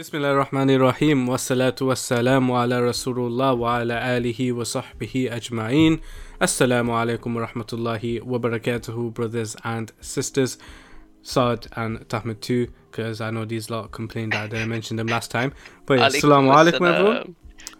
Bismillah ar-Rahman ar-Rahim wa salatu wa salamu ala Rasulullah wa ala alihi wa sahbihi ajma'een. Assalamu alaikum wa rahmatullahi wa barakatuhu, brothers and sisters. Saad and Tahmid too, because I know these lot complained that I didn't mention them last time. But yeah, assalamu alaikum everyone.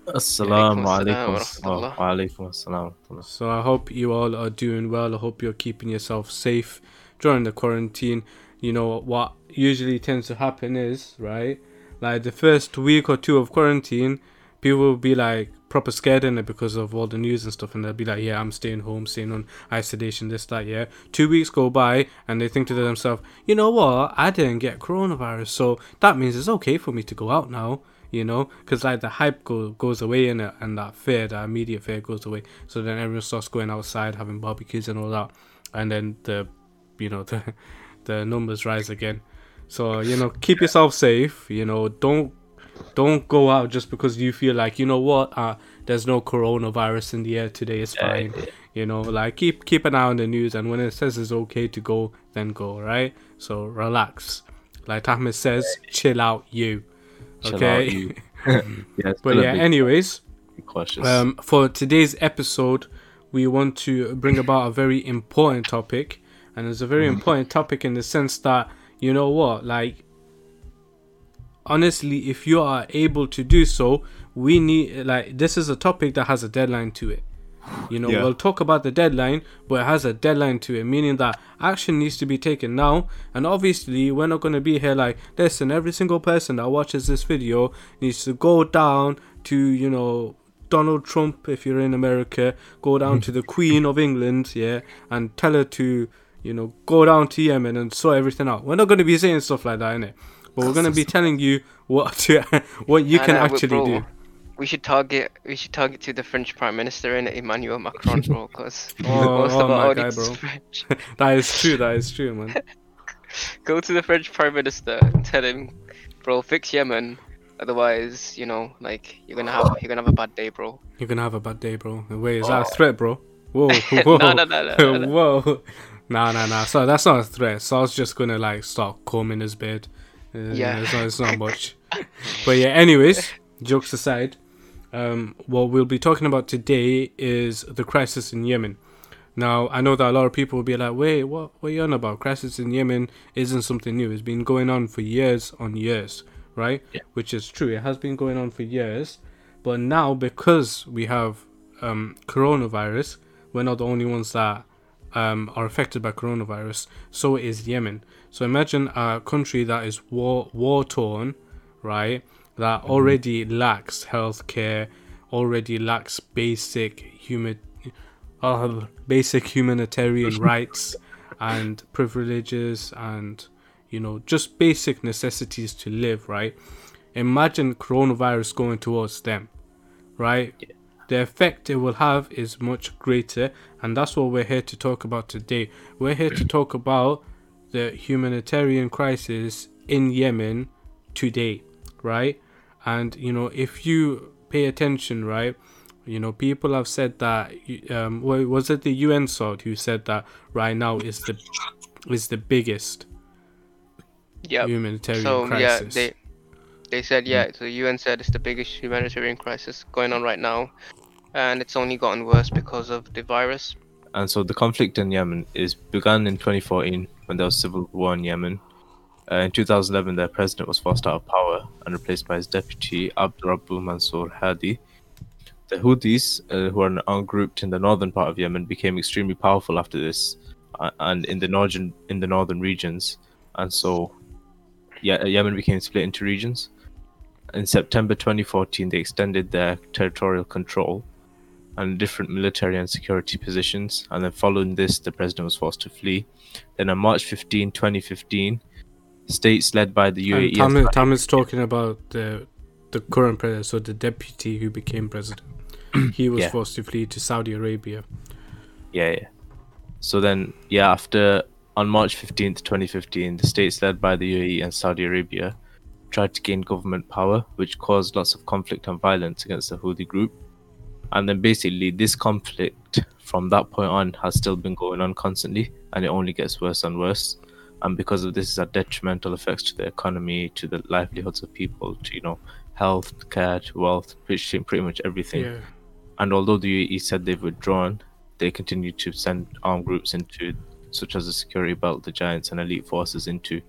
Assalamu Alaikum alaikum. assalam. So I hope you all are doing well. I hope you're keeping yourself safe during the quarantine. You know what usually tends to happen is, right? Like the first week or two of quarantine, people will be like proper scared in it because of all the news and stuff, and they'll be like, "Yeah, I'm staying home, staying on isolation, this, that." Yeah. Two weeks go by, and they think to themselves, "You know what? I didn't get coronavirus, so that means it's okay for me to go out now." You know, because like the hype go, goes away in it, and that fear, that immediate fear goes away. So then everyone starts going outside, having barbecues and all that, and then the, you know, the the numbers rise again. So you know, keep yourself safe. You know, don't don't go out just because you feel like you know what, uh, there's no coronavirus in the air today. It's Yeah, fine. You know, like keep keep an eye on the news, and when it says it's okay to go, then go. Right. So relax. Like Ahmed says, chill out, you. Chill Okay. out, you. yeah, But yeah, anyways, cautious. um, for today's episode, we want to bring about a very important topic, and it's a very important topic in the sense that you know what, like, honestly, if you are able to do so, we need like this is a topic that has a deadline to it. You know, Yeah. we'll talk about the deadline, but it has a deadline to it, meaning that action needs to be taken now. And obviously, we're not going to be here like, listen, every single person that watches this video needs to go down to, you know, Donald Trump, if you're in America, go down mm-hmm. to the Queen of England, yeah, and tell her to, you know, go down to Yemen and sort everything out. We're not going to be saying stuff like that, innit? But we're going to be telling you what to, what you can actually bro, do. We should target. We should target to the French Prime Minister and Emmanuel Macron, bro, because Oh, most oh of our my guy, is. French. That is true. That is true, man. Go to the French Prime Minister and tell him, bro, fix Yemen. Otherwise, you know, like you're gonna have you're gonna have a bad day, bro. You're gonna have a bad day, bro. Wait, is that oh. a threat, bro? Whoa, whoa, No, no, no, no, no, no. whoa. Nah, nah, nah. So that's not a threat. So I was just gonna like start combing his bed. Uh, Yeah. it's not, it's not much. but yeah, anyways, jokes aside, um, what we'll be talking about today is the crisis in Yemen. Now, I know that a lot of people will be like, wait, what, what are you on about? Crisis in Yemen isn't something new. It's been going on for years on years, right? Yeah. Which is true. It has been going on for years. But now, because we have um, coronavirus, we're not the only ones that um, are affected by coronavirus. So is Yemen. So imagine a country that is war war torn, right? That already lacks healthcare, already lacks basic human, uh, basic humanitarian rights and privileges, and you know just basic necessities to live, right? Imagine coronavirus going towards them, right? The effect it will have is much greater and that's what we're here to talk about today we're here to talk about the humanitarian crisis in yemen today right and you know if you pay attention right you know people have said that um was it the un side who said that right now is the is the biggest Yeah. humanitarian crisis. So yeah, they they said yeah. So the UN said it's the biggest humanitarian crisis going on right now, and it's only gotten worse because of the virus. and so the conflict in Yemen is began in 2014 when there was civil war in Yemen. Uh, in 2011, their president was forced out of power and replaced by his deputy Abdurrabbu Mansour Hadi. The Houthis, uh, who are an armed group in the northern part of Yemen, became extremely powerful after this, uh, and in the northern in the northern regions, and so yeah, Yemen became split into regions. In September 2014, they extended their territorial control and different military and security positions. And then following this, the president was forced to flee. Then on March 15, 2015, states led by the UAE. and Tom, Tom is talking about the the current president, so the deputy who became president. he was Yeah. forced to flee to Saudi Arabia. Yeah, yeah. So then, yeah, after on March 15th, 2015, the states led by the UAE and Saudi Arabia tried to gain government power, which caused lots of conflict and violence against the Houthi group. And then basically, this conflict from that point on has still been going on constantly, and it only gets worse and worse. and because of this, it had detrimental effects to the economy, to the livelihoods of people, to you know, health care, to wealth, pretty, pretty much everything. Yeah. And although the UAE said they've withdrawn, they continue to send armed groups into, such as the Security Belt, the Giants, and elite forces into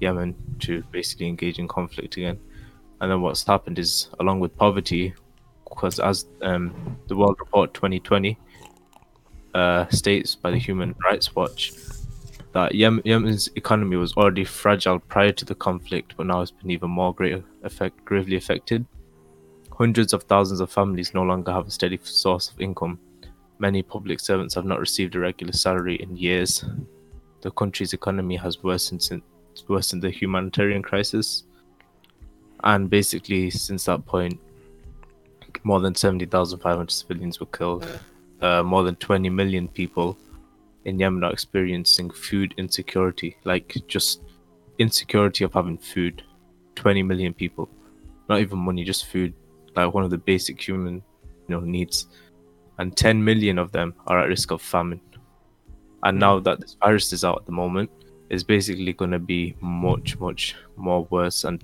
Yemen to basically engage in conflict again. And then what's happened is, along with poverty, because as um, the World Report 2020 uh, states by the Human Rights Watch, that Yemen, Yemen's economy was already fragile prior to the conflict, but now it's been even more great effect, gravely affected. Hundreds of thousands of families no longer have a steady source of income. Many public servants have not received a regular salary in years. The country's economy has worsened since worsened the humanitarian crisis, and basically since that point, more than seventy thousand five hundred civilians were killed. Uh, more than twenty million people in Yemen are experiencing food insecurity, like just insecurity of having food. 20 million people, not even money, just food, like one of the basic human, you know, needs. And 10 million of them are at risk of famine. And now that this virus is out at the moment, it's basically going to be much, much more worse and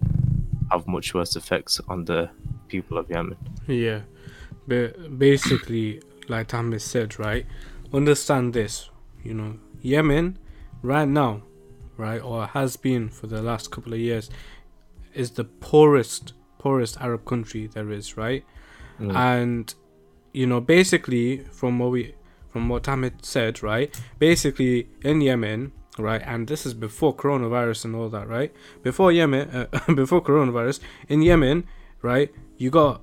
have much worse effects on the people of Yemen. Yeah, but basically, like Thomas said, right? Understand this, you know, Yemen, right now, right, or has been for the last couple of years, is the poorest, poorest Arab country there is, right? Mm. And you know, basically, from what we, from what Tahmid said, right? Basically, in Yemen, right, and this is before coronavirus and all that, right? Before Yemen, uh, before coronavirus, in Yemen, right, you got,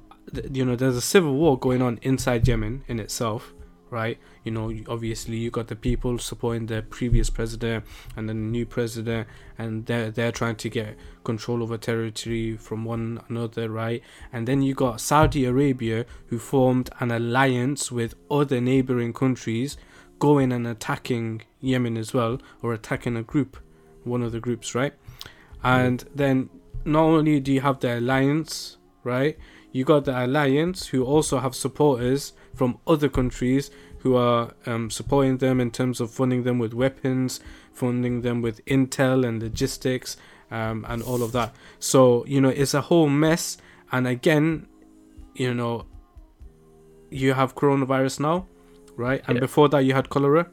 you know, there's a civil war going on inside Yemen in itself, right? You know, obviously you got the people supporting the previous president and the new president, and they're they're trying to get control over territory from one another, right? And then you got Saudi Arabia who formed an alliance with other neighboring countries, going and attacking Yemen as well, or attacking a group, one of the groups, right? And then not only do you have the alliance, right? You got the alliance who also have supporters from other countries who are um, supporting them in terms of funding them with weapons, funding them with intel and logistics, um, and all of that. So you know it's a whole mess. And again, you know, you have coronavirus now, right? And Yeah. before that, you had cholera.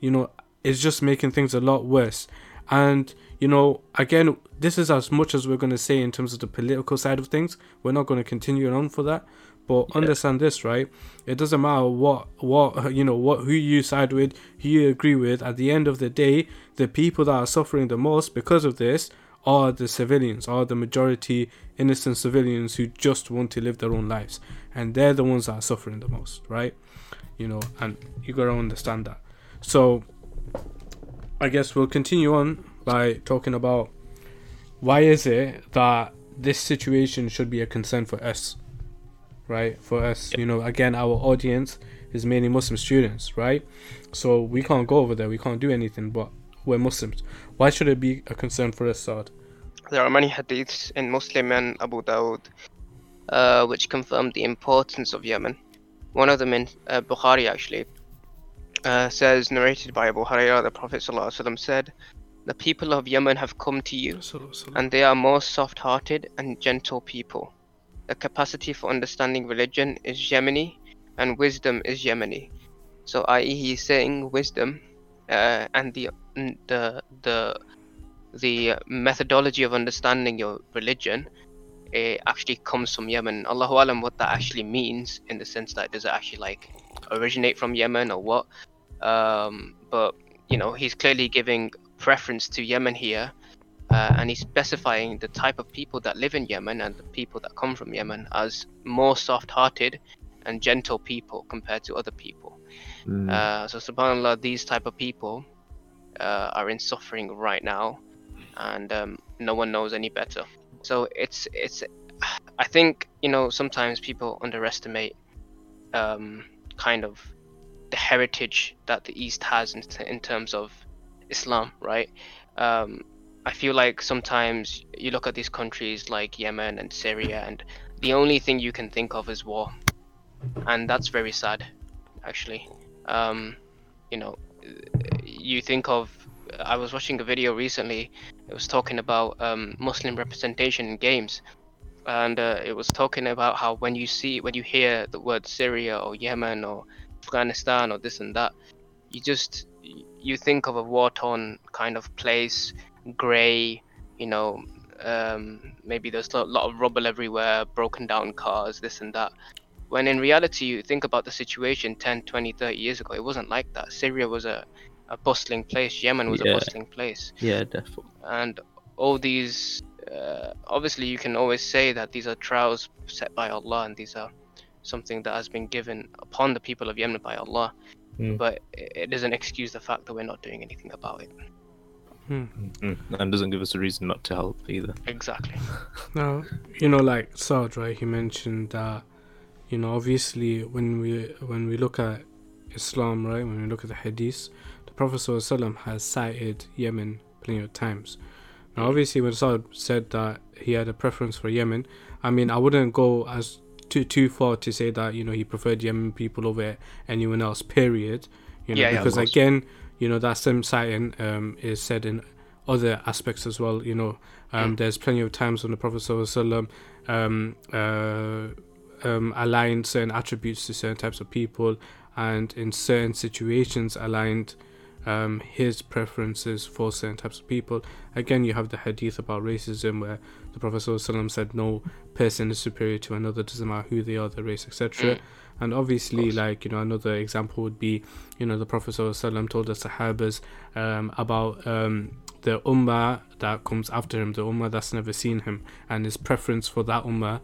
You know, it's just making things a lot worse. And you know, again, this is as much as we're going to say in terms of the political side of things. We're not going to continue on for that. But understand this, right? It doesn't matter what what you know what who you side with, who you agree with. At the end of the day, the people that are suffering the most because of this are the civilians, are the majority innocent civilians who just want to live their own lives, and they're the ones that are suffering the most, right? You know, and you gotta understand that. So, I guess we'll continue on by talking about why is it that this situation should be a concern for us, right? For us, you know, again, our audience is mainly Muslim students, right? So we can't go over there, we can't do anything, but we're Muslims. Why should it be a concern for us, Saad? There are many hadiths in Muslim and Abu Dawud uh, which confirm the importance of Yemen. One of them in uh, Bukhari actually uh, says, narrated by Abu Hurairah, the Prophet ﷺ said, The people of Yemen have come to you, and they are more soft hearted and gentle people. The capacity for understanding religion is Yemeni, and wisdom is Yemeni. So, i.e., he's saying wisdom uh, and the the the the methodology of understanding your religion it actually comes from Yemen. Allahu alam what that actually means in the sense that does it actually like originate from Yemen or what? Um, but you know he's clearly giving preference to Yemen here, uh, and he's specifying the type of people that live in Yemen and the people that come from Yemen as more soft-hearted and gentle people compared to other people. Mm. Uh, so subhanallah, these type of people uh, are in suffering right now, and um, no one knows any better. So it's it's. I think you know sometimes people underestimate um, kind of the heritage that the East has in, in terms of Islam, right? Um, I feel like sometimes you look at these countries like Yemen and Syria, and the only thing you can think of is war, and that's very sad, actually. Um, you know, you think of I was watching a video recently. It was talking about um, Muslim representation in games, and uh, it was talking about how when you see when you hear the word Syria or Yemen or Afghanistan or this and that, you just you think of a war-torn kind of place, grey, you know, um, maybe there's a lot of rubble everywhere, broken down cars, this and that. When in reality, you think about the situation 10, 20, 30 years ago, it wasn't like that. Syria was a, a bustling place, Yemen was Yeah. a bustling place. Yeah, definitely. And all these, uh, obviously, you can always say that these are trials set by Allah and these are something that has been given upon the people of Yemen by Allah. Mm. But it it doesn't excuse the fact that we're not doing anything about it. Mm. And doesn't give us a reason not to help either. Exactly. Now, you know, like Saad, right? He mentioned that, you know, obviously when we when we look at Islam, right? When we look at the Hadith, the Prophet ﷺ has cited Yemen plenty of times. Now, obviously, when Saad said that he had a preference for Yemen, I mean, I wouldn't go as too too far to say that you know he preferred Yemen people over anyone else. Period. You know, Yeah, yeah, because course. again, you know that same citing um, is said in other aspects as well. You know, um, Mm. there's plenty of times when the Prophet ﷺ, um, uh, um, aligned certain attributes to certain types of people, and in certain situations aligned um, his preferences for certain types of people. Again, you have the hadith about racism where the Prophet ﷺ said no person is superior to another, doesn't matter who they are, their race, etc. Mm. And obviously, like you know, another example would be, you know, the Prophet ﷺ told the Sahabas um, about um, the ummah that comes after him, the ummah that's never seen him, and his preference for that ummah,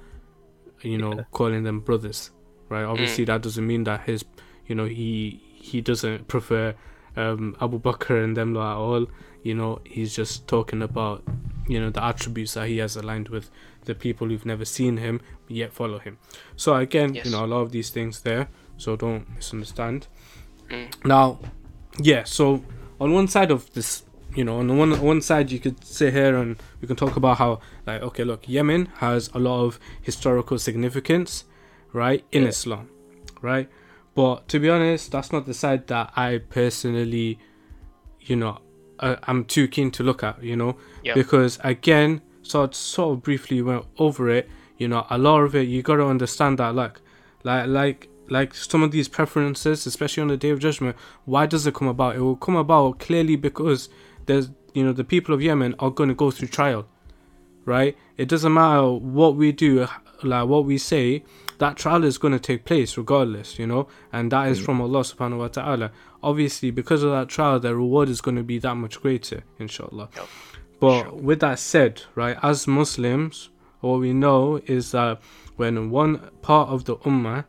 you know, Yeah. calling them brothers, right? Obviously, that doesn't mean that his, you know, he he doesn't prefer um, Abu Bakr and them all. You know, he's just talking about, you know, the attributes that he has aligned with the people who've never seen him yet follow him. So again, Yes. you know, a lot of these things there. So don't misunderstand. Mm. Now, yeah. So on one side of this, you know, on the one one side you could sit here and we can talk about how, like, okay, look, Yemen has a lot of historical significance, right, in Yeah. Islam, right. But to be honest, that's not the side that I personally, you know, uh, I'm too keen to look at, you know, Yeah. because again, so I sort of briefly went over it. You know, a lot of it you got to understand that, like, like, like, like some of these preferences, especially on the day of judgment. Why does it come about? It will come about clearly because there's, you know, the people of Yemen are going to go through trial, right? It doesn't matter what we do, like what we say. That trial is going to take place regardless, you know, and that is mm. from Allah Subhanahu wa Taala. Obviously, because of that trial, the reward is going to be that much greater, inshallah. Yep. But Sure. with that said, right, as Muslims, what we know is that when one part of the ummah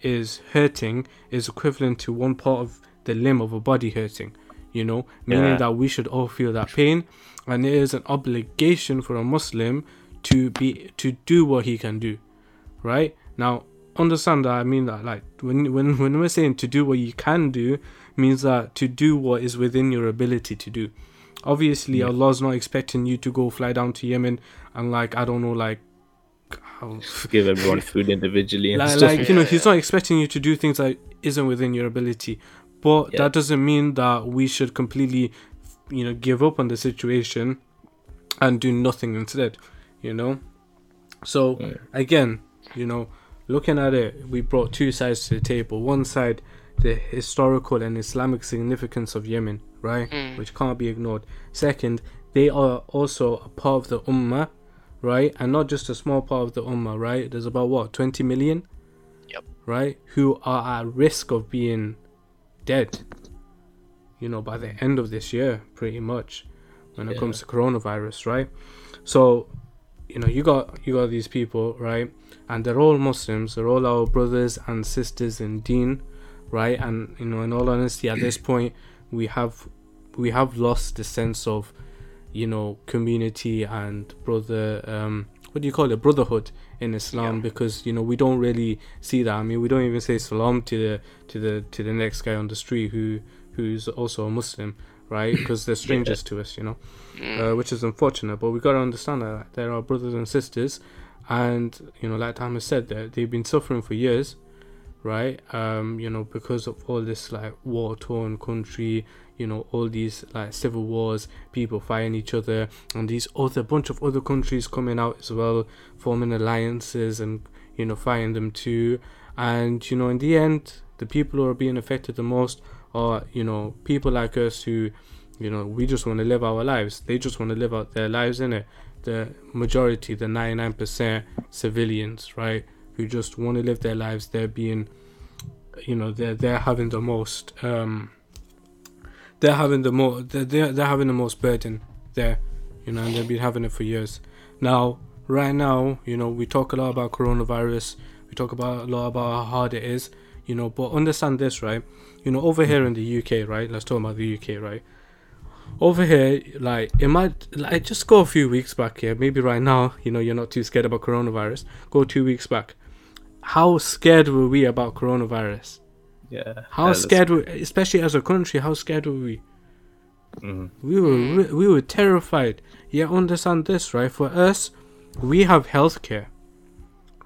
is hurting, is equivalent to one part of the limb of a body hurting. You know, meaning Yeah. that we should all feel that pain, and it is an obligation for a Muslim to be to do what he can do, right? Now, understand that I mean that like when when when we're saying to do what you can do, means that to do what is within your ability to do. Obviously, Yeah. Allah's not expecting you to go fly down to Yemen and like I don't know like how Give everyone food individually and like, stuff. like you know he's not expecting you to do things that isn't within your ability but Yeah. that doesn't mean that we should completely you know give up on the situation and do nothing instead you know so Yeah. again you know looking at it we brought two sides to the table. One side the historical and islamic significance of yemen right? Mm. which can't be ignored. Second they are also a part of the ummah right? And not just a small part of the ummah right? There's about what 20 million? Yep. right? Who are at risk of being dead you know by the end of this year pretty much when it comes to coronavirus right? So you know you got you got these people right and they're all muslims they're all our brothers and sisters in deen right and you know in all honesty at this point we have we have lost the sense of you know community and brother um what do you call it brotherhood in islam Yeah. because you know we don't really see that i mean we don't even say salam to the to the to the next guy on the street who who's also a muslim right because they're strangers to us you know uh, which is unfortunate. But we got to understand that they're our brothers and sisters, and you know, like Thomas said, that they've been suffering for years, right? Um, you know, because of all this like war torn country, you know, all these like civil wars, people fighting each other, and these other bunch of other countries coming out as well, forming alliances and you know fighting them too. And you know, in the end, the people who are being affected the most are you know people like us who, you know, we just want to live our lives. They just want to live out their lives in it. The majority, the ninety nine percent civilians, right, who just want to live their lives. They're being, you know, they're they're having the most. Um, they're having the more they're, they're, they're having the most burden there you know and they've been having it for years now right now you know we talk a lot about coronavirus we talk about a lot about how hard it is you know but understand this right you know over here in the uk right let's talk about the uk right over here like it might like just go a few weeks back here maybe right now you know you're not too scared about coronavirus go two weeks back how scared were we about coronavirus Yeah. how scared were especially as a country how scared were we Mhm. we were re- we were terrified. Yeah, understand this, right? For us, we have healthcare,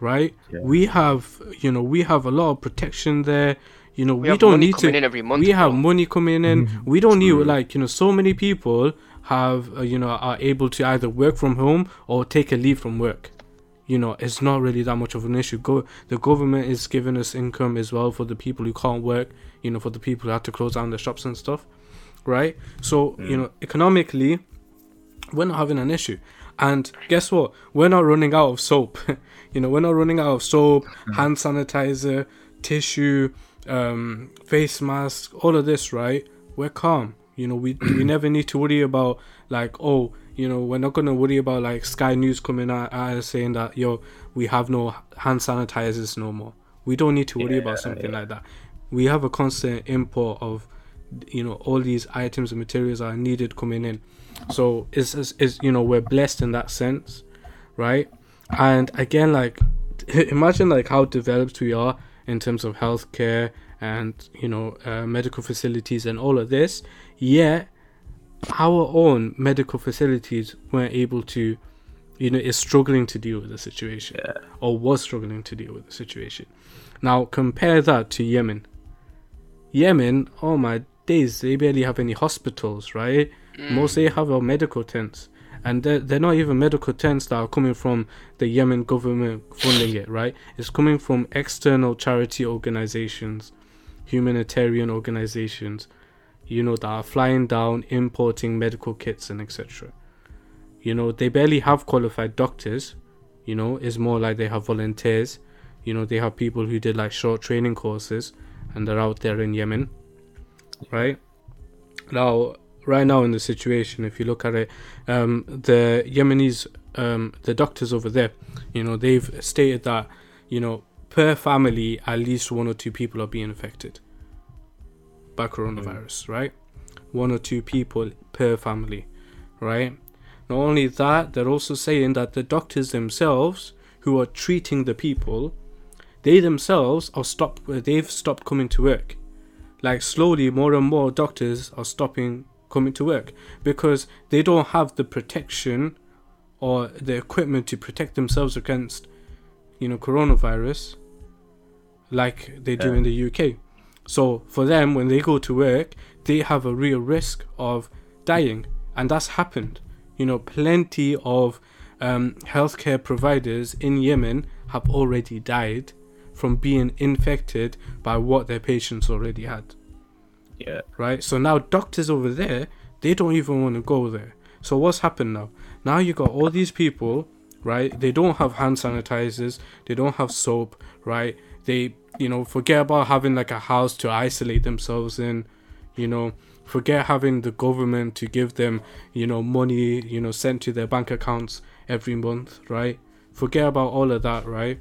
right? Yeah. We have, you know, we have a lot of protection there. You know, we, We, don't need to. in every month. we have money coming in. Mm-hmm. We don't need like you know, so many people have uh, you know are able to either work from home or take a leave from work. You know, it's not really that much of an issue. Go, the government is giving us income as well for the people who can't work. You know, for the people who have to close down their shops and stuff right? So, you mm. know, economically, we're not having an issue. And guess what? We're not running out of soap. you know, we're not running out of soap, mm-hmm. hand sanitizer, tissue, um, face mask, all of this, right? We're calm. You know, we we never need to worry about like, oh, you know, we're not gonna worry about like Sky News coming out uh, saying that yo, we have no hand sanitizers no more. We don't need to worry about something like that. We have a constant import of you know all these items and materials are needed coming in so it's, it's, it's you know we're blessed in that sense right and again like imagine like how developed we are in terms of healthcare and you know uh, medical facilities and all of this yet our own medical facilities weren't able to you know is struggling to deal with the situation Yeah. or was struggling to deal with the situation now compare that to yemen Yemen, oh my days, they barely have any hospitals, right? Most they have are medical tents. And they're, they're not even medical tents that are coming from the Yemen government funding it, right? It's coming from external charity organizations, humanitarian organizations, you know, that are flying down, importing medical kits and etc. You know, they barely have qualified doctors, you know, it's more like they have volunteers, you know, they have people who did like short training courses and they're out there in Yemen, right? Now, right now in the situation, if you look at it, um, the Yemenis, um, the doctors over there, you know, they've stated that, you know, per family, at least one or two people are being affected by coronavirus, right? One or two people per family, right? Not only that, they're also saying that the doctors themselves who are treating the people, they themselves are stopped. They've stopped coming to work. Like slowly, more and more doctors are stopping coming to work because they don't have the protection or the equipment to protect themselves against, you know, coronavirus, like they do Yeah. in the UK. So for them, when they go to work, they have a real risk of dying, and that's happened. You know, plenty of um, healthcare providers in Yemen have already died from being infected by what their patients already had Yeah. right? So now doctors over there, they don't even want to go there. So what's happened now? Now you got all these people, right? They don't have hand sanitizers, they don't have soap, right? They, you know, forget about having like a house to isolate themselves in, you know, forget having the government to give them, you know, money, you know, sent to their bank accounts every month, right? Forget about all of that, right?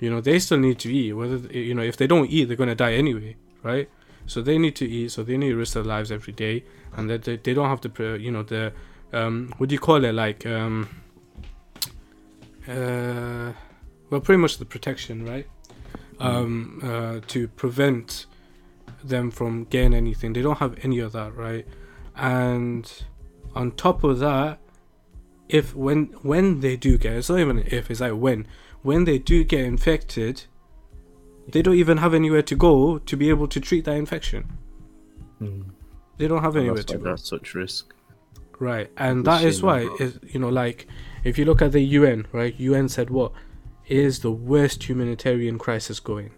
You know, they still need to eat. Whether you know, if they don't eat, they're gonna die anyway, right? So they need to eat. So they need to risk their lives every day, and that they, they don't have to, you know, the um, what do you call it? Like um, uh, well, pretty much the protection, right? Um, uh, to prevent them from getting anything. They don't have any of that, right? And on top of that, if when when they do get, it's not even if, it's like when when they do get infected, they don't even have anywhere to go to be able to treat that infection. Mm. They don't have anywhere That's to go. there's such risk. Right, and It's that is why, is you know, like if you look at the UN, right? UN said what is the worst humanitarian crisis going.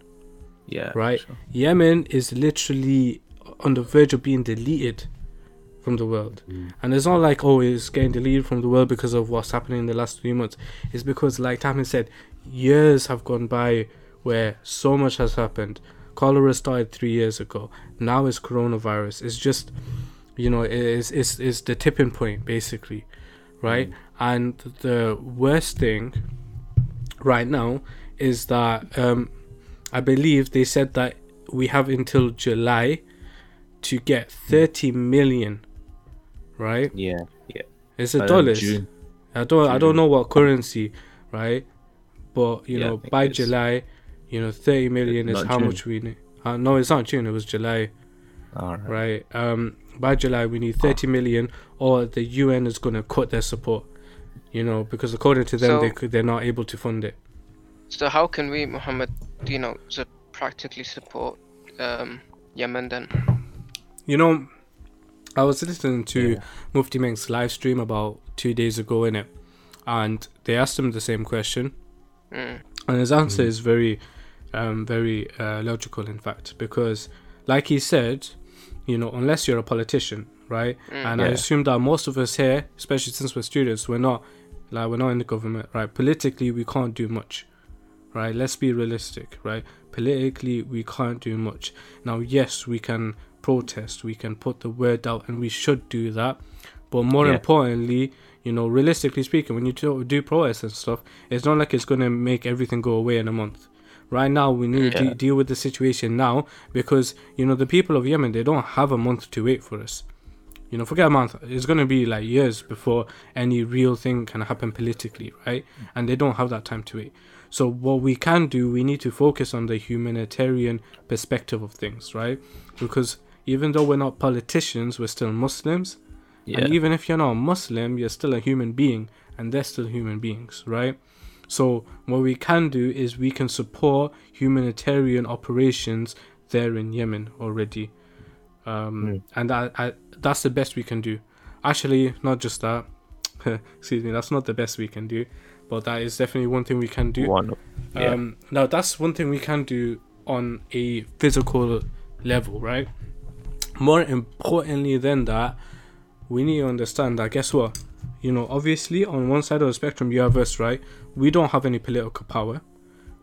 Yeah. Right. sure. Yemen is literally on the verge of being deleted from the world, and it's not like oh, it's getting deleted from the world because of what's happening in the last three months. It's because, like Tammy said, years have gone by where so much has happened. Cholera started three years ago. Now it's coronavirus. It's just, you know, it's it's, it's the tipping point basically, right? And the worst thing right now is that um, I believe they said that we have until July to get 30 million, right? Yeah. Yeah. It's a then dollars. I don't I don't know what currency, right? But you Yeah, know, by July, you know, 30 million is Not how June. much we need. Uh, no, it's not June. It was July, All right. right? Um, by July we need 30 million, or the UN is gonna cut their support. You know, because according to them, they could, they're not able to fund it. So how can we, Muhammad, you know, so practically support um, Yemen then? You know, I was listening to Yeah. Mufti Menk's live stream about two days ago in it, and they asked him the same question, Mm. and his answer is very, um, very uh, logical. In fact, because like he said, you know, unless you're a politician, right? And I assume that most of us here, especially since we're students, we're not like we're not in the government, right? Politically, we can't do much, right? Let's be realistic, right? Politically, we can't do much. Now, yes, we can protest, we can put the word out, and we should do that. But more Yeah. importantly, you know, realistically speaking, when you do, do protests and stuff, it's not like it's gonna make everything go away in a month. Right now, we need to Yeah. de- deal with the situation now because you know the people of Yemen they don't have a month to wait for us. You know, forget a month. It's gonna be like years before any real thing can happen politically, right? Mm. And they don't have that time to wait. So what we can do, we need to focus on the humanitarian perspective of things, right? Because even though we're not politicians, we're still Muslims. Yeah. And even if you're not a Muslim, you're still a human being, and they're still human beings, right? So what we can do is we can support humanitarian operations there in Yemen already, um, and that I, that's the best we can do. Actually, not just that. Excuse me, that's not the best we can do, but that is definitely one thing we can do. One. Yeah. Um, now that's one thing we can do on a physical level, right? More importantly than that, we need to understand that guess what? You know, obviously on one side of the spectrum you have us, right? We don't have any political power.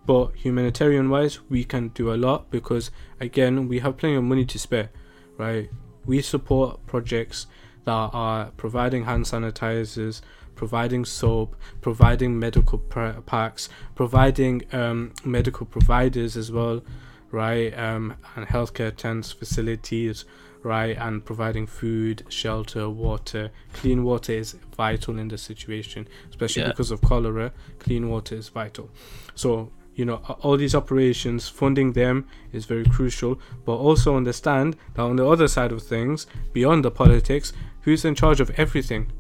But humanitarian wise, we can do a lot because again, we have plenty of money to spare, right? We support projects that are providing hand sanitizers, providing soap, providing medical packs, providing um, medical providers as well, right? Um, and healthcare tents, facilities, right? And providing food, shelter, water. Clean water is vital in this situation, especially Yeah. because of cholera. Clean water is vital. So, you know, all these operations, funding them is very crucial, but also understand that on the other side of things, beyond the politics, who's in charge of everything?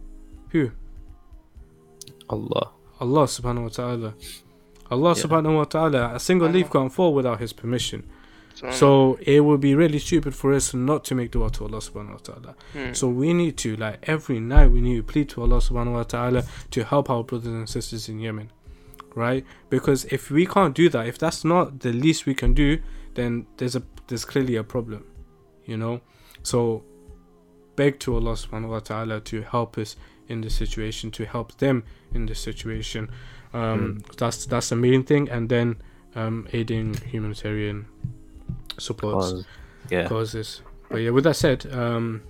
Who? Allah. Allah subhanahu wa ta'ala. Allah Yeah. subhanahu wa ta'ala, a single leaf can't fall without his permission. So, So it would be really stupid for us not to make dua to Allah subhanahu wa ta'ala. hmm. So we need to, like every night, we need to plead to Allah subhanahu wa ta'ala to help our brothers and sisters in Yemen. Right? Because if we can't do that, if that's not the least we can do, then there's a there's clearly a problem. You know? So beg to Allah subhanahu wa ta'ala to help us in this situation, to help them in this situation. Um, that's that's the main thing, and then um, aiding humanitarian supports Cause, yeah. causes. But yeah, with that said, um,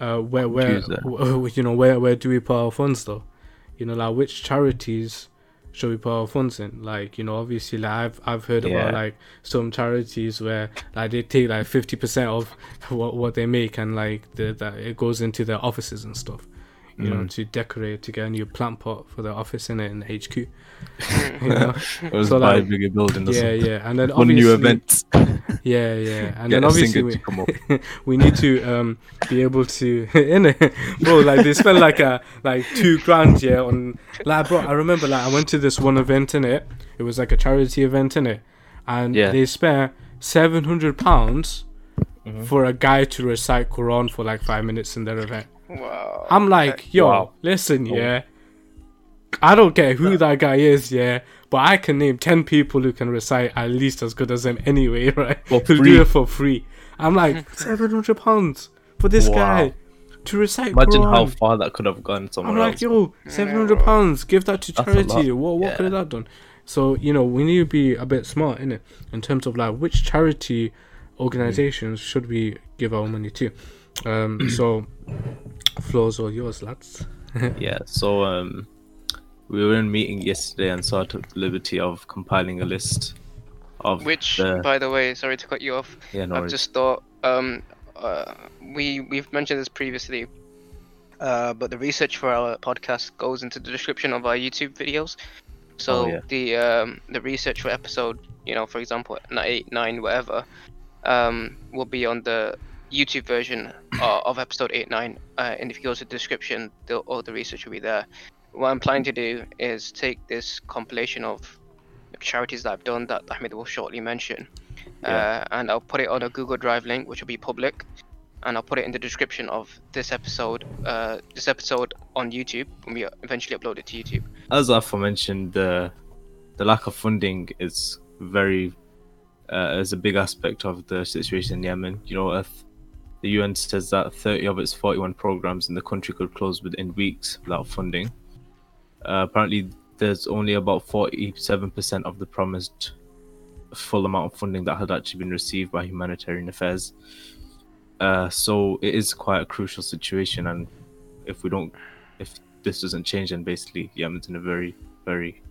uh, where where you know where where do we put our funds though? You know, like which charities should we put our funds in? Like you know, obviously, like I've I've heard Yeah. about like some charities where like they take like fifty percent of what what they make and like the that it goes into their offices and stuff. You know, Mm. to decorate to get a new plant pot for the office in it in HQ. you know, It was So, buy like, a bigger building yeah, something. yeah, and then One new event. yeah, yeah, and Get then obviously we, to come up. we need to um be able to in it bro like they spent like a like two grand yeah on like bro i remember like i went to this one event in it it was like a charity event in it and Yeah. they spent seven hundred pounds Mhm. for a guy to recite Quran for like five minutes in their event. Wow. I'm like, yo, Wow. listen, Oh. yeah. I don't care who that guy is, yeah, but I can name ten people who can recite at least as good as him anyway, right? For Who free. do it for free. I'm like seven hundred pounds for this Wow. guy to recite Imagine Quran. how far that could have gone somewhere I'm like, else. yo, seven hundred pounds, give that to That's charity. What what Yeah. could have that done? So you know, we need to be a bit smart in it in terms of like which charity organizations should we give our money to. Um, so floors are yours, lads. yeah. So um, we were in a meeting yesterday and so I took the liberty of compiling a list of Which, the, by the way, sorry to cut you off. yeah, no I've worries. just thought um, uh, we we've mentioned this previously, uh, but the research for our podcast goes into the description of our YouTube videos. So Oh, yeah. the um, the research for episode, you know, for example, n- eight, nine, whatever, um, will be on the YouTube version uh, of episode eight, nine. Uh, and if you go to the description, the, all the research will be there. What I'm planning to do is take this compilation of charities that I've done that Ahmed will shortly mention, Yeah. uh, and I'll put it on a Google Drive link, which will be public, and I'll put it in the description of this episode, uh, this episode on YouTube when we eventually upload it to YouTube. As aforementioned, the the lack of funding is very uh, is a big aspect of the situation in Yemen. You know, if the UN says that 30 of its 41 programs in the country could close within weeks without funding. Uh, apparently, there's only about 47% of the promised full amount of funding that had actually been received by humanitarian affairs. Uh, so it is quite a crucial situation, and if we don't, if this doesn't change, then basically Yemen's in a very, very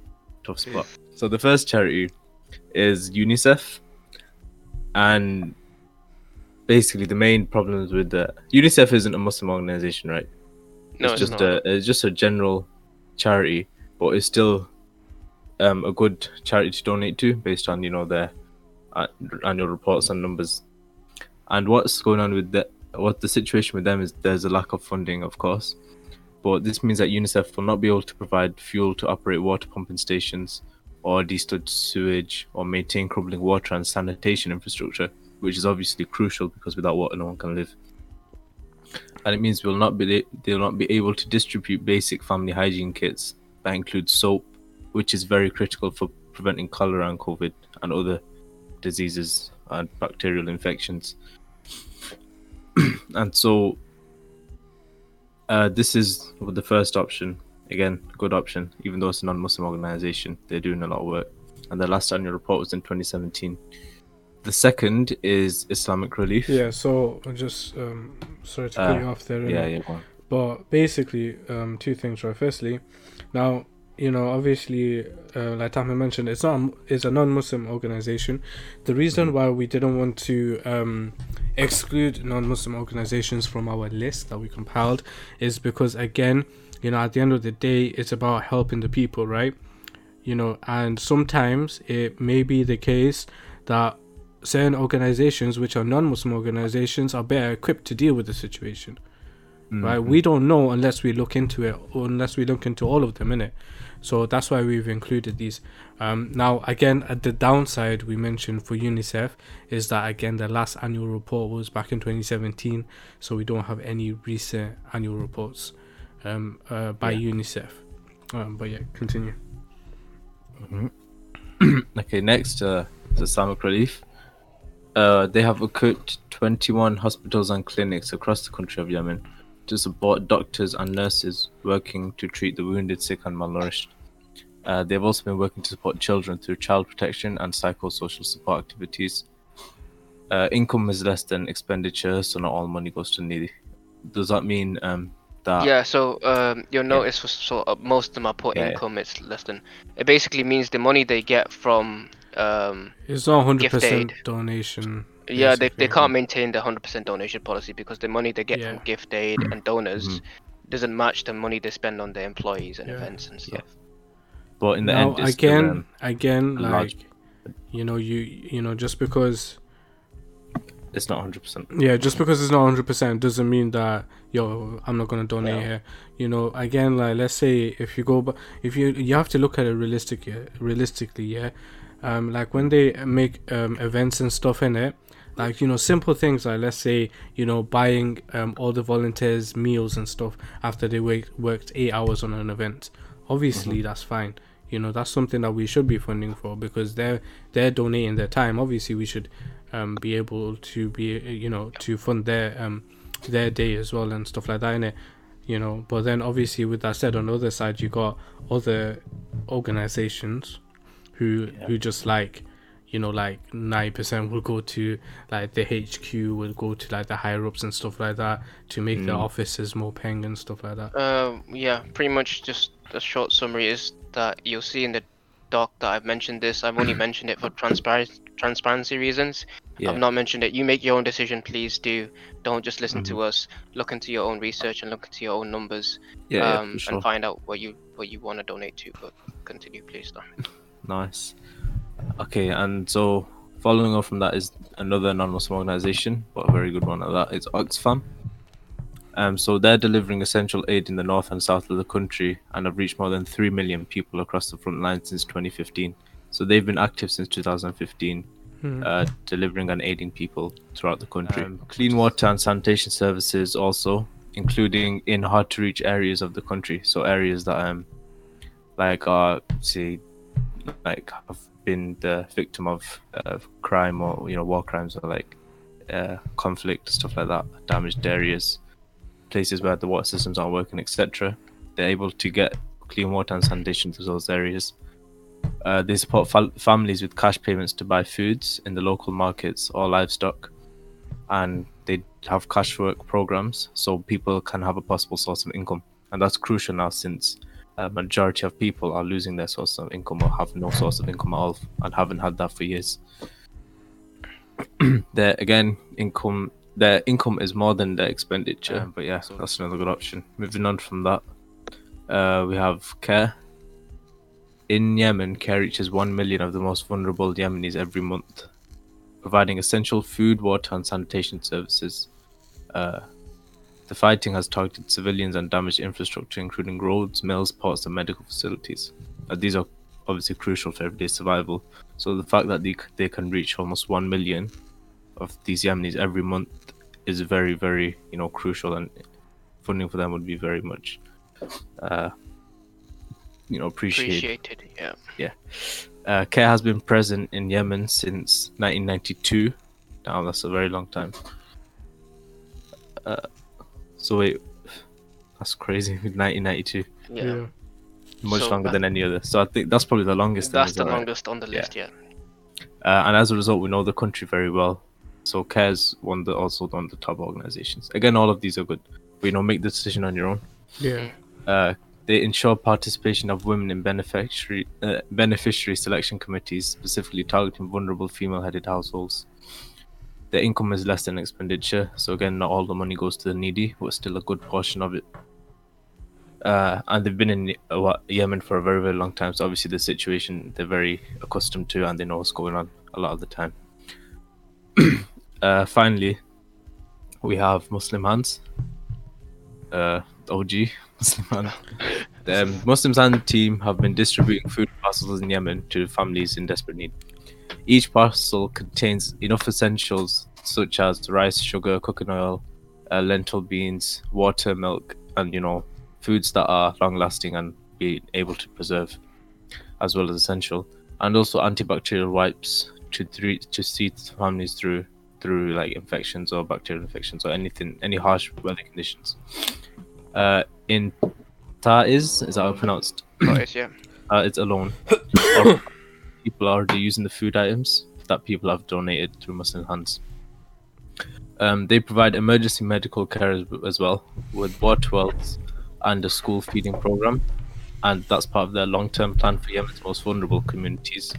tough spot. So the first charity is UNICEF, and basically the main problems with the UNICEF isn't a Muslim organization, right? No, it's it's, just not. a it's just a general charity, but it's still um, a good charity to donate to based on you know their uh, annual reports and numbers. And what's going on with the what the situation with them is there's a lack of funding, of course, but this means that UNICEF will not be able to provide fuel to operate water pumping stations or desludge sewage or maintain crumbling water and sanitation infrastructure, which is obviously crucial because without water no one can live and it means we'll not be they'll not be able to distribute basic family hygiene kits that include soap, which is very critical for preventing cholera and COVID and other diseases and bacterial infections. and so, uh, this is the first option. Again, good option, even though it's a non-Muslim organization. They're doing a lot of work, and the last annual report was in 2017. The second is Islamic Relief. Yeah, so just um, sorry to cut Uh, you off there. yeah, yeah. But basically, um, two things, right? Firstly, now you know, obviously, uh, like Tahmid mentioned, it's not it's a non-Muslim organization. The reason why we didn't want to um, exclude non-Muslim organizations from our list that we compiled is because, again, you know, at the end of the day, it's about helping the people, right? You know, and sometimes it may be the case that certain organizations, which are non-Muslim organizations, are better equipped to deal with the situation right? Mm-hmm. We don't know unless we look into it, or unless we look into all of them in it. So that's why we've included these. Um, now, again, at the downside we mentioned for UNICEF is that again the last annual report was back in 2017, so we don't have any recent annual reports um, uh, by UNICEF. Um, but yeah, continue. Okay, next uh, is Islamic Relief. Uh, they have equipped 21 hospitals and clinics across the country of Yemen to support doctors and nurses working to treat the wounded, sick, and malnourished. Uh, they've also been working to support children through child protection and psychosocial support activities. Uh, income is less than expenditure, so not all money goes to needy. Does that mean um, that? yeah, so um, you'll notice for so uh, most of them are put Yeah, yeah. income. It's less than. It basically means the money they get from. Um, It's not 100% Gift aid. donation. yeah, they, basically. they can't maintain the hundred percent donation policy because the money they get Yeah. from gift aid and donors Mhm. doesn't match the money they spend on their employees and Yeah. events and Yeah. stuff. But in the now, end, it's still, again, um, again, a large- like you know, you you know, just because it's not 100%. Yeah, just because it's not hundred percent doesn't mean that yo, I'm not gonna donate No. here. You know, again, like let's say if you go, but if you you have to look at it realistic, realistically, yeah. Um, like when they make um, events and stuff in it, like you know simple things like let's say you know buying um, all the volunteers meals and stuff after they work, worked eight hours on an event. Obviously, that's fine. You know that's something that we should be funding for because they're they're donating their time. Obviously, we should um, be able to be you know to fund their um, their day as well and stuff like that in it you know but then obviously with that said on the other side you got other organizations who Yeah. who just like you know like 9% will go to like the hq will go to like the higher ups and stuff like that to make the Mm. offices more paying and stuff like that Uh, yeah, pretty much just a short summary is that you'll see in the doc that I've mentioned this. I've only mentioned it for transparency transparency reasons. Yeah. I've not mentioned it. You make your own decision, please do. Don't just listen Mm-hmm. to us. Look into your own research and look into your own numbers, Yeah, yeah, um, for sure. and find out what you what you want to donate to. But continue, please. Nice. Okay, and so following on from that is another non-Muslim organization, but a very good one at that. It's Oxfam. Um, so they're delivering essential aid in the north and south of the country and have reached more than three million people across the front line since 2015. So they've been active since 2015, Hmm. uh, delivering and aiding people throughout the country. clean water and sanitation services also, including in hard-to-reach areas of the country. So areas that um, like are say like have been the victim of crime or you know war crimes or like uh, conflict stuff like that damaged areas places where the water systems aren't working etc they're able to get clean water and sanitation to those areas. Uh, they support fal- families with cash payments to buy foods in the local markets or livestock. And they have cash work programs so people can have a possible source of income. And that's crucial now since a majority of people are losing their source of income or have no source of income at all and haven't had that for years. their again income their income is more than their expenditure, Yeah. but yeah, that's another good option. Moving on from that, uh, we have care. In Yemen, care reaches one million of the most vulnerable Yemenis every month, providing essential food, water, and sanitation services. Uh, the fighting has targeted civilians and damaged infrastructure, including roads, mills, ports, and medical facilities. Uh, these are obviously crucial for everyday survival. So the fact that they, they can reach almost 1 million of these Yemenis every month is very, very, you know, crucial, and funding for them would be very much, uh, you know, appreciated. Appreciated. Yeah. Uh, care has been present in Yemen since 1992. Now that's a very long time. Uh, so wait, that's crazy. 1992, Yeah. much So, longer than any other. So I think that's probably the longest. That's isn't the it? longest on the list. Yeah. Uh, and as a result, we know the country very well. So CARE's one of the, also one of the top organizations. Again, all of these are good. But, you know, make the decision on your own. yeah Uh, they ensure participation of women in beneficiary uh, beneficiary selection committees, specifically targeting vulnerable female-headed households. Their income is less than expenditure, so again, not all the money goes to the needy, but still a good portion of it. Uh, and they've been in uh, Yemen for a very, very long time, so obviously the situation they're very accustomed to, and they know what's going on a lot of the time. uh, finally, we have Muslim Hands, uh, OG Muslim Hand. The um, Muslim Hands team have been distributing food parcels in Yemen to families in desperate need. Each parcel contains enough essentials such as rice, sugar, cooking oil, uh, lentil beans, water, milk, and you know, foods that are long lasting and be able to preserve, as well as essential, and also antibacterial wipes to three, to see families through through like infections or bacterial infections or anything, any harsh weather conditions. Uh, in Taiz, is that how pronounced? It, yeah. uh, it's alone. People are already using the food items that people have donated through Muslim hands. Um, they provide emergency medical care as, as well, with water wells and a school feeding program, and that's part of their long-term plan for Yemen's most vulnerable communities.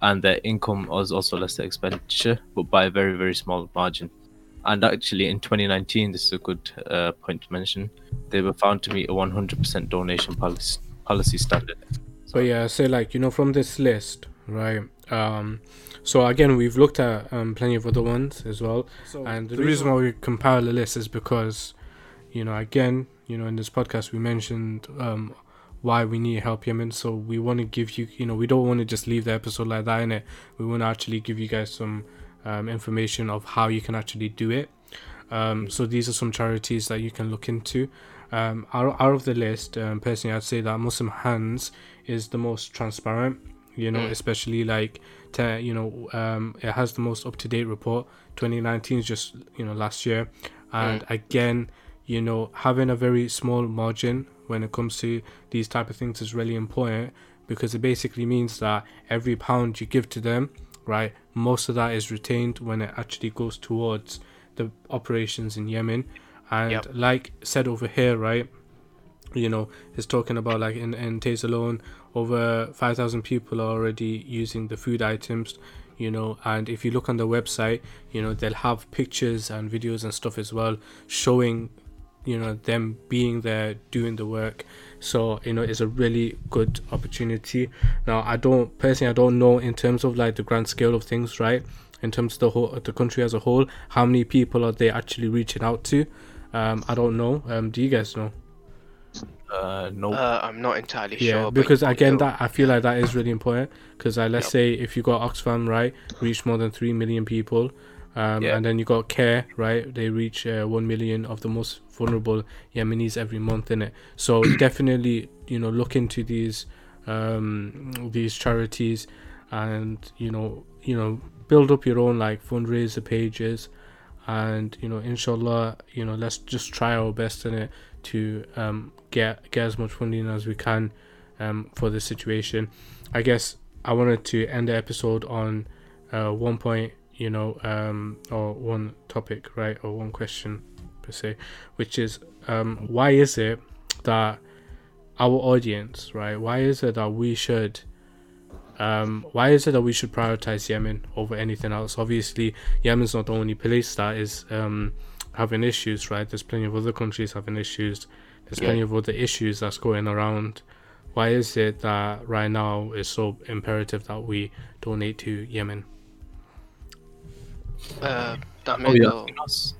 And their income was also less than expenditure, but by a very very small margin. And actually, in 2019, this is a good uh, point to mention. They were found to meet a 100% donation policy policy standard. But yeah, say like you know from this list, right? Um, so again, we've looked at um plenty of other ones as well, and the reason why we compile the list is because, you know, again, you know, in this podcast we mentioned um why we need help Yemen. So we want to give you, you know, we don't want to just leave the episode like that in it. We want to actually give you guys some um, information of how you can actually do it. Um, so these are some charities that you can look into. Um, out, out of the list, um, personally, I'd say that Muslim Hands is the most transparent. You know, Mm. especially like, te- you know, um, it has the most up to date report. 2019 is just you know last year, and again, you know, having a very small margin when it comes to these type of things is really important because it basically means that every pound you give to them, right, most of that is retained when it actually goes towards the operations in Yemen. And Yep. like said over here, right, you know, it's talking about like in, in Taiz alone, over 5,000 people are already using the food items, you know, and if you look on the website, you know, they'll have pictures and videos and stuff as well showing, you know, them being there doing the work. So, you know, it's a really good opportunity. Now, I don't, personally, I don't know in terms of like the grand scale of things, right? In terms of the whole, the country as a whole, how many people are they actually reaching out to? Um, I don't know. Um, do you guys know? Uh, no. Uh, I'm not entirely Yeah, sure. but because again, know, that I feel like that is really important. Because uh, let's Yep. say if you got Oxfam right, reach more than three million people, um, Yeah. and then you got Care right, they reach uh, one million of the most vulnerable Yemenis every month in it. So definitely, you know, look into these um, these charities, and you know, you know, build up your own like fundraiser pages, and you know, inshallah, you know, let's just try our best in it to um, get get as much funding as we can um, for this situation. I guess I wanted to end the episode on uh, one point, you know, um, or one topic, right, or one question per se, which is um, why is it that our audience, right, why is it that we should um, why is it that we should prioritize Yemen over anything else? Obviously, Yemen's not the only place that is um, having issues, right? There's plenty of other countries having issues. There's Yeah. plenty of other issues that's going around. Why is it that right now it's so imperative that we donate to Yemen? uh, that oh, may you're us.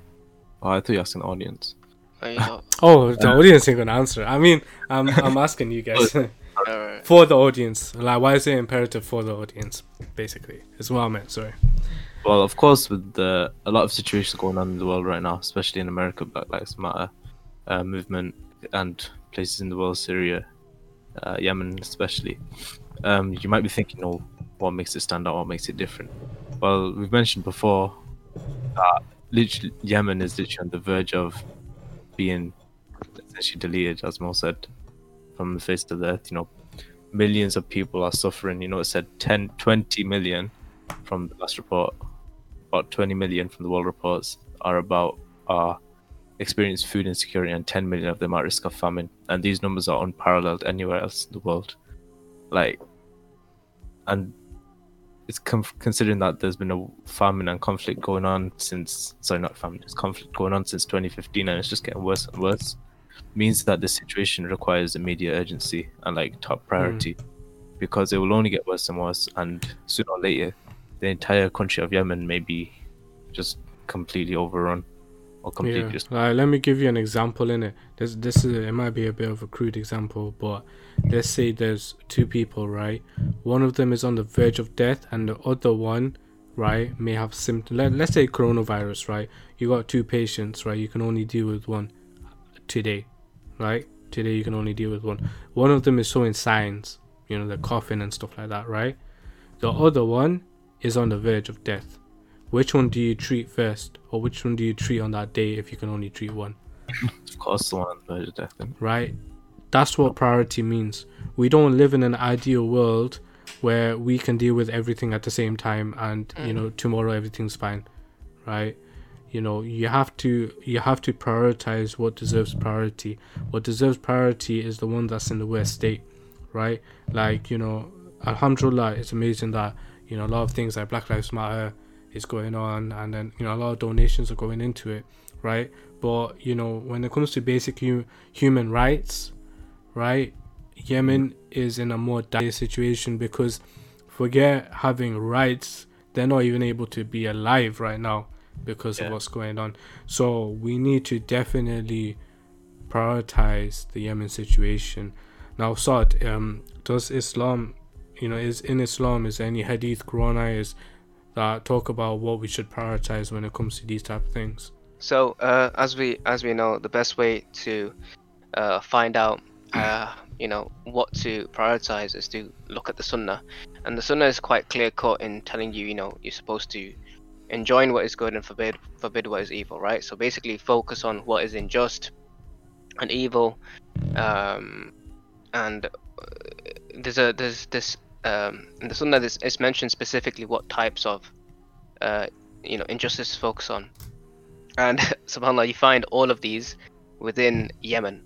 Oh, I thought you asked asking the audience. Uh, you know, Oh, the audience ain't gonna answer. I mean, I'm I'm asking you guys uh, for the audience. Like, why is it imperative for the audience? Basically, is what I meant. Sorry. Well, of course, with the a lot of situations going on in the world right now, especially in America, Black Lives Matter uh, movement, and places in the world, Syria, uh, Yemen, especially. Um, you might be thinking, "Oh, what makes it stand out? What makes it different?" Well, we've mentioned before that literally Yemen is literally on the verge of being essentially deleted, as Mo said, from the face of the earth. You know, millions of people are suffering. You know, it said 10, 20 million from the last report. About 20 million from the world reports are about are experience food insecurity, and 10 million of them are at risk of famine. And these numbers are unparalleled anywhere else in the world. Like, and it's com- considering that there's been a famine and conflict going on since sorry not famine it's conflict going on since 2015 and it's just getting worse and worse means that the situation requires immediate urgency and like top priority mm. because it will only get worse and worse and sooner or later the entire country of yemen may be just completely overrun or completely Yeah. Like, let me give you an example in it. This this is it might be a bit of a crude example, but let's say there's two people, right? One of them is on the verge of death, and the other one, right, may have symptoms. Let, let's say coronavirus, right? You got two patients, right? You can only deal with one today, right? Today you can only deal with one. One of them is showing signs, you know, the coughing and stuff like that, right? The other one is on the verge of death. Which one do you treat first, or which one do you treat on that day if you can only treat one? of course the one on the verge of death then. right? That's what priority means. We don't live in an ideal world where we can deal with everything at the same time and you mm. know tomorrow everything's fine, right? You know, you have to you have to prioritize what deserves priority. What deserves priority is the one that's in the worst state, right? Like, you know, alhamdulillah, it's amazing that, you know, a lot of things like Black Lives Matter is going on and then, you know, a lot of donations are going into it, right? But, you know, when it comes to basic hu- human rights, right? Yemen is in a more dire situation because forget having rights, they're not even able to be alive right now because Yeah. of what's going on. So we need to definitely prioritize the Yemen situation. Now, Saad, um, does Islam, you know, is in Islam is any hadith, Quran ayahs that talk about what we should prioritize when it comes to these type of things? So uh, as we as we know, the best way to uh, find out uh, you know what to prioritize is to look at the Sunnah, and the Sunnah is quite clear cut in telling you you know you're supposed to enjoin what is good and forbid forbid what is evil, right? So basically, focus on what is unjust and evil, um, and uh, there's a there's this um, in the Sunnah this it's mentioned specifically what types of uh, you know injustice focus on, and subhanallah you find all of these within Yemen.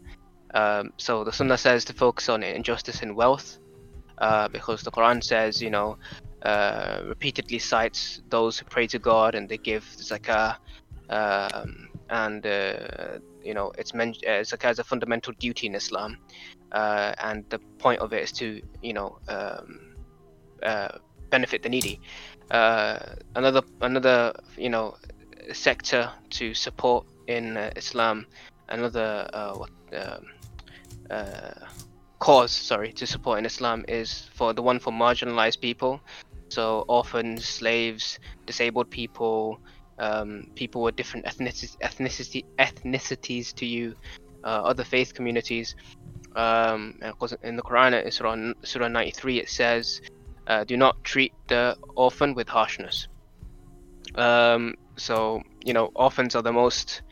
Um, so the Sunnah says to focus on injustice in wealth, uh, because the Quran says you know uh, repeatedly cites those who pray to God and they give zakah, um, and uh, you know it's mentioned uh, zakah is a fundamental duty in Islam, uh, and the point of it is to you know um, uh, benefit the needy. Another another you know sector to support in Islam, another what. Um, cause sorry to support in islam is for the one for marginalized people so orphans, slaves, disabled people, um, people with different ethnicity, ethnicity ethnicities to you, uh, other faith communities. Um, in the Quran, Surah, Surah 93, it says, uh, "Do not treat the orphan with harshness." Um, so you know, orphans are the most,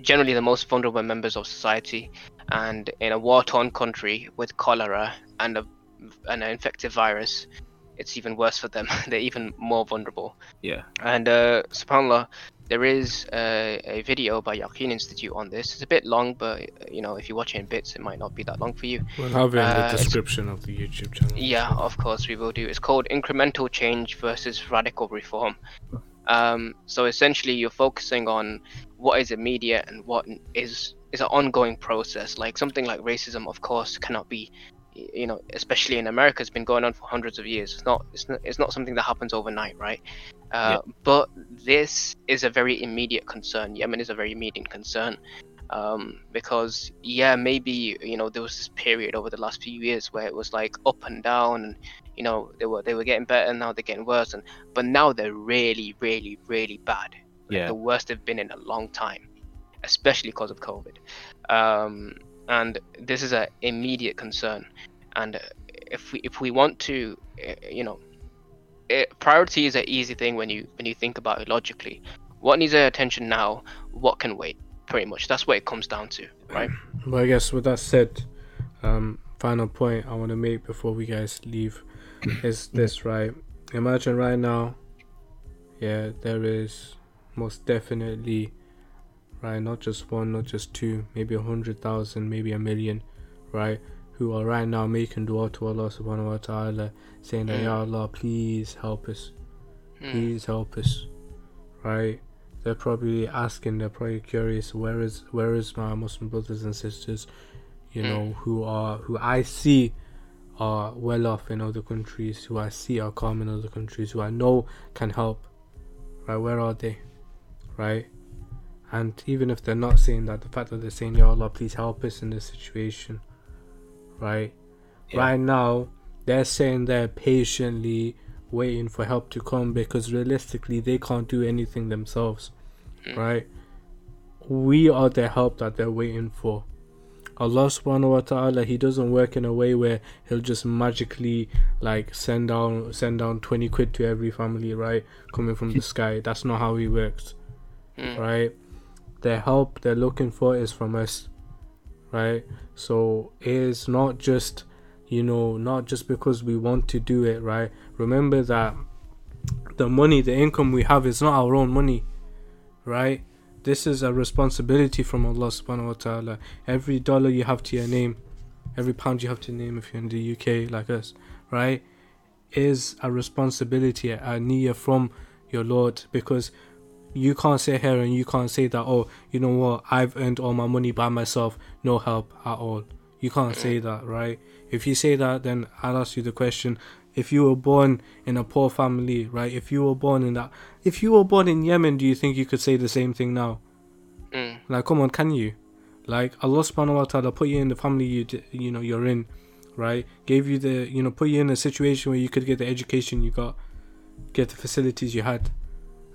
generally the most vulnerable members of society, and in a war-torn country with cholera and a, an infective virus, it's even worse for them. They're even more vulnerable. Yeah. And uh, subhanallah, there is a, a video by Yaqeen Institute on this. It's a bit long, but you know, if you watch it in bits, it might not be that long for you. We'll have it in uh, the description of the YouTube channel. Yeah, of course we will do. It's called Incremental Change versus Radical Reform. Um, so essentially, you're focusing on what is immediate and what is is an ongoing process. Like something like racism, of course, cannot be you know, especially in America, has been going on for hundreds of years. It's not, it's not, it's not something that happens overnight, right? Uh, yeah. But this is a very immediate concern. Yemen is a very immediate concern um, because, yeah, maybe you know there was this period over the last few years where it was like up and down, and you know they were they were getting better, now they're getting worse, and but now they're really, really, really bad. Yeah, like the worst they've been in a long time, especially because of COVID. Um, and this is an immediate concern. And if we if we want to, eh, you know, it, eh, priority is an easy thing when you when you think about it logically. What needs our attention now? What can wait? Pretty much, that's what it comes down to, right? Well, I guess with that said, um, final point I want to make before we guys leave is this, right? Imagine right now, yeah, there is most definitely right? Not just one, not just two, maybe a hundred thousand, maybe a million, right? Who are right now making dua to Allah subhanahu wa ta'ala, saying that, mm. Ya Allah, please help us. Mm. Please help us. Right? They're probably asking, they're probably curious, where is where is my Muslim brothers and sisters, you mm. know, who are who I see are well off in other countries, who I see are calm in other countries, who I know can help. Right, where are they? Right? And even if they're not saying that, the fact that they're saying, Ya Allah, please help us in this situation, right? Yeah. Right now, they're saying they're patiently waiting for help to come because realistically, they can't do anything themselves, mm. right? We are the help that they're waiting for. Allah subhanahu wa ta'ala he doesn't work in a way where he'll just magically like send down send down 20 quid to every family right coming from the sky that's not how he works mm. right the help they're looking for is from us right? So it's not just you know not just because we want to do it right? Remember that the money the income we have is not our own money right? This is a responsibility from Allah subhanahu wa ta'ala. Every dollar you have to your name every pound you have to name if you're in the UK like us right is a responsibility a niyyah from your Lord. Because you can't sit here and you can't say that oh you know what i've earned all my money by myself no help at all. You can't say that right? If you say that then i'll ask you the question if you were born in a poor family right if you were born in that if you were born in yemen do you think you could say the same thing now? Mm. like come on can you? Like Allah subhanahu wa ta'ala put you in the family you you know you're in, right? Gave you the you know put you in a situation where you could get the education you got, get the facilities you had,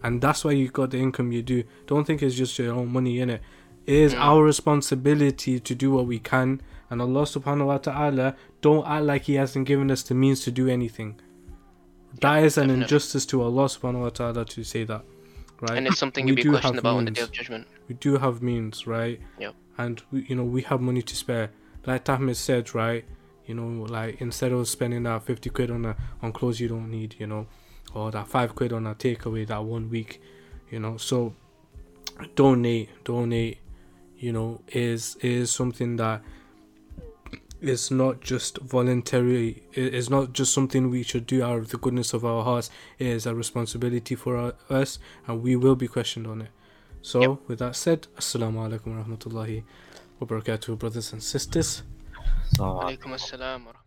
and that's why you got the income you do. Don't think it's just your own money in it. It is our responsibility to do what we can, and Allah subhanahu wa ta'ala don't act like He hasn't given us the means to do anything. That is an definitely. injustice to Allah subhanahu wa ta'ala to say that, right? And it's something you'll be questioned about on the day of judgment. we do have means, right? Yep. And we, you know we have money to spare. Like Tahmid said, right? You know, like instead of spending that fifty quid on a on clothes you don't need, you know, or that five quid on a takeaway that one week, you know. So donate, donate, you know, is is something that is not just voluntary. It is not just something we should do out of the goodness of our hearts. It is a responsibility for our, us, and we will be questioned on it. So, Yep. with that said, Assalamu alaikum wa rahmatullahi wa barakatuh, brothers and sisters. So, Alaikum assalam wa rahmatullah.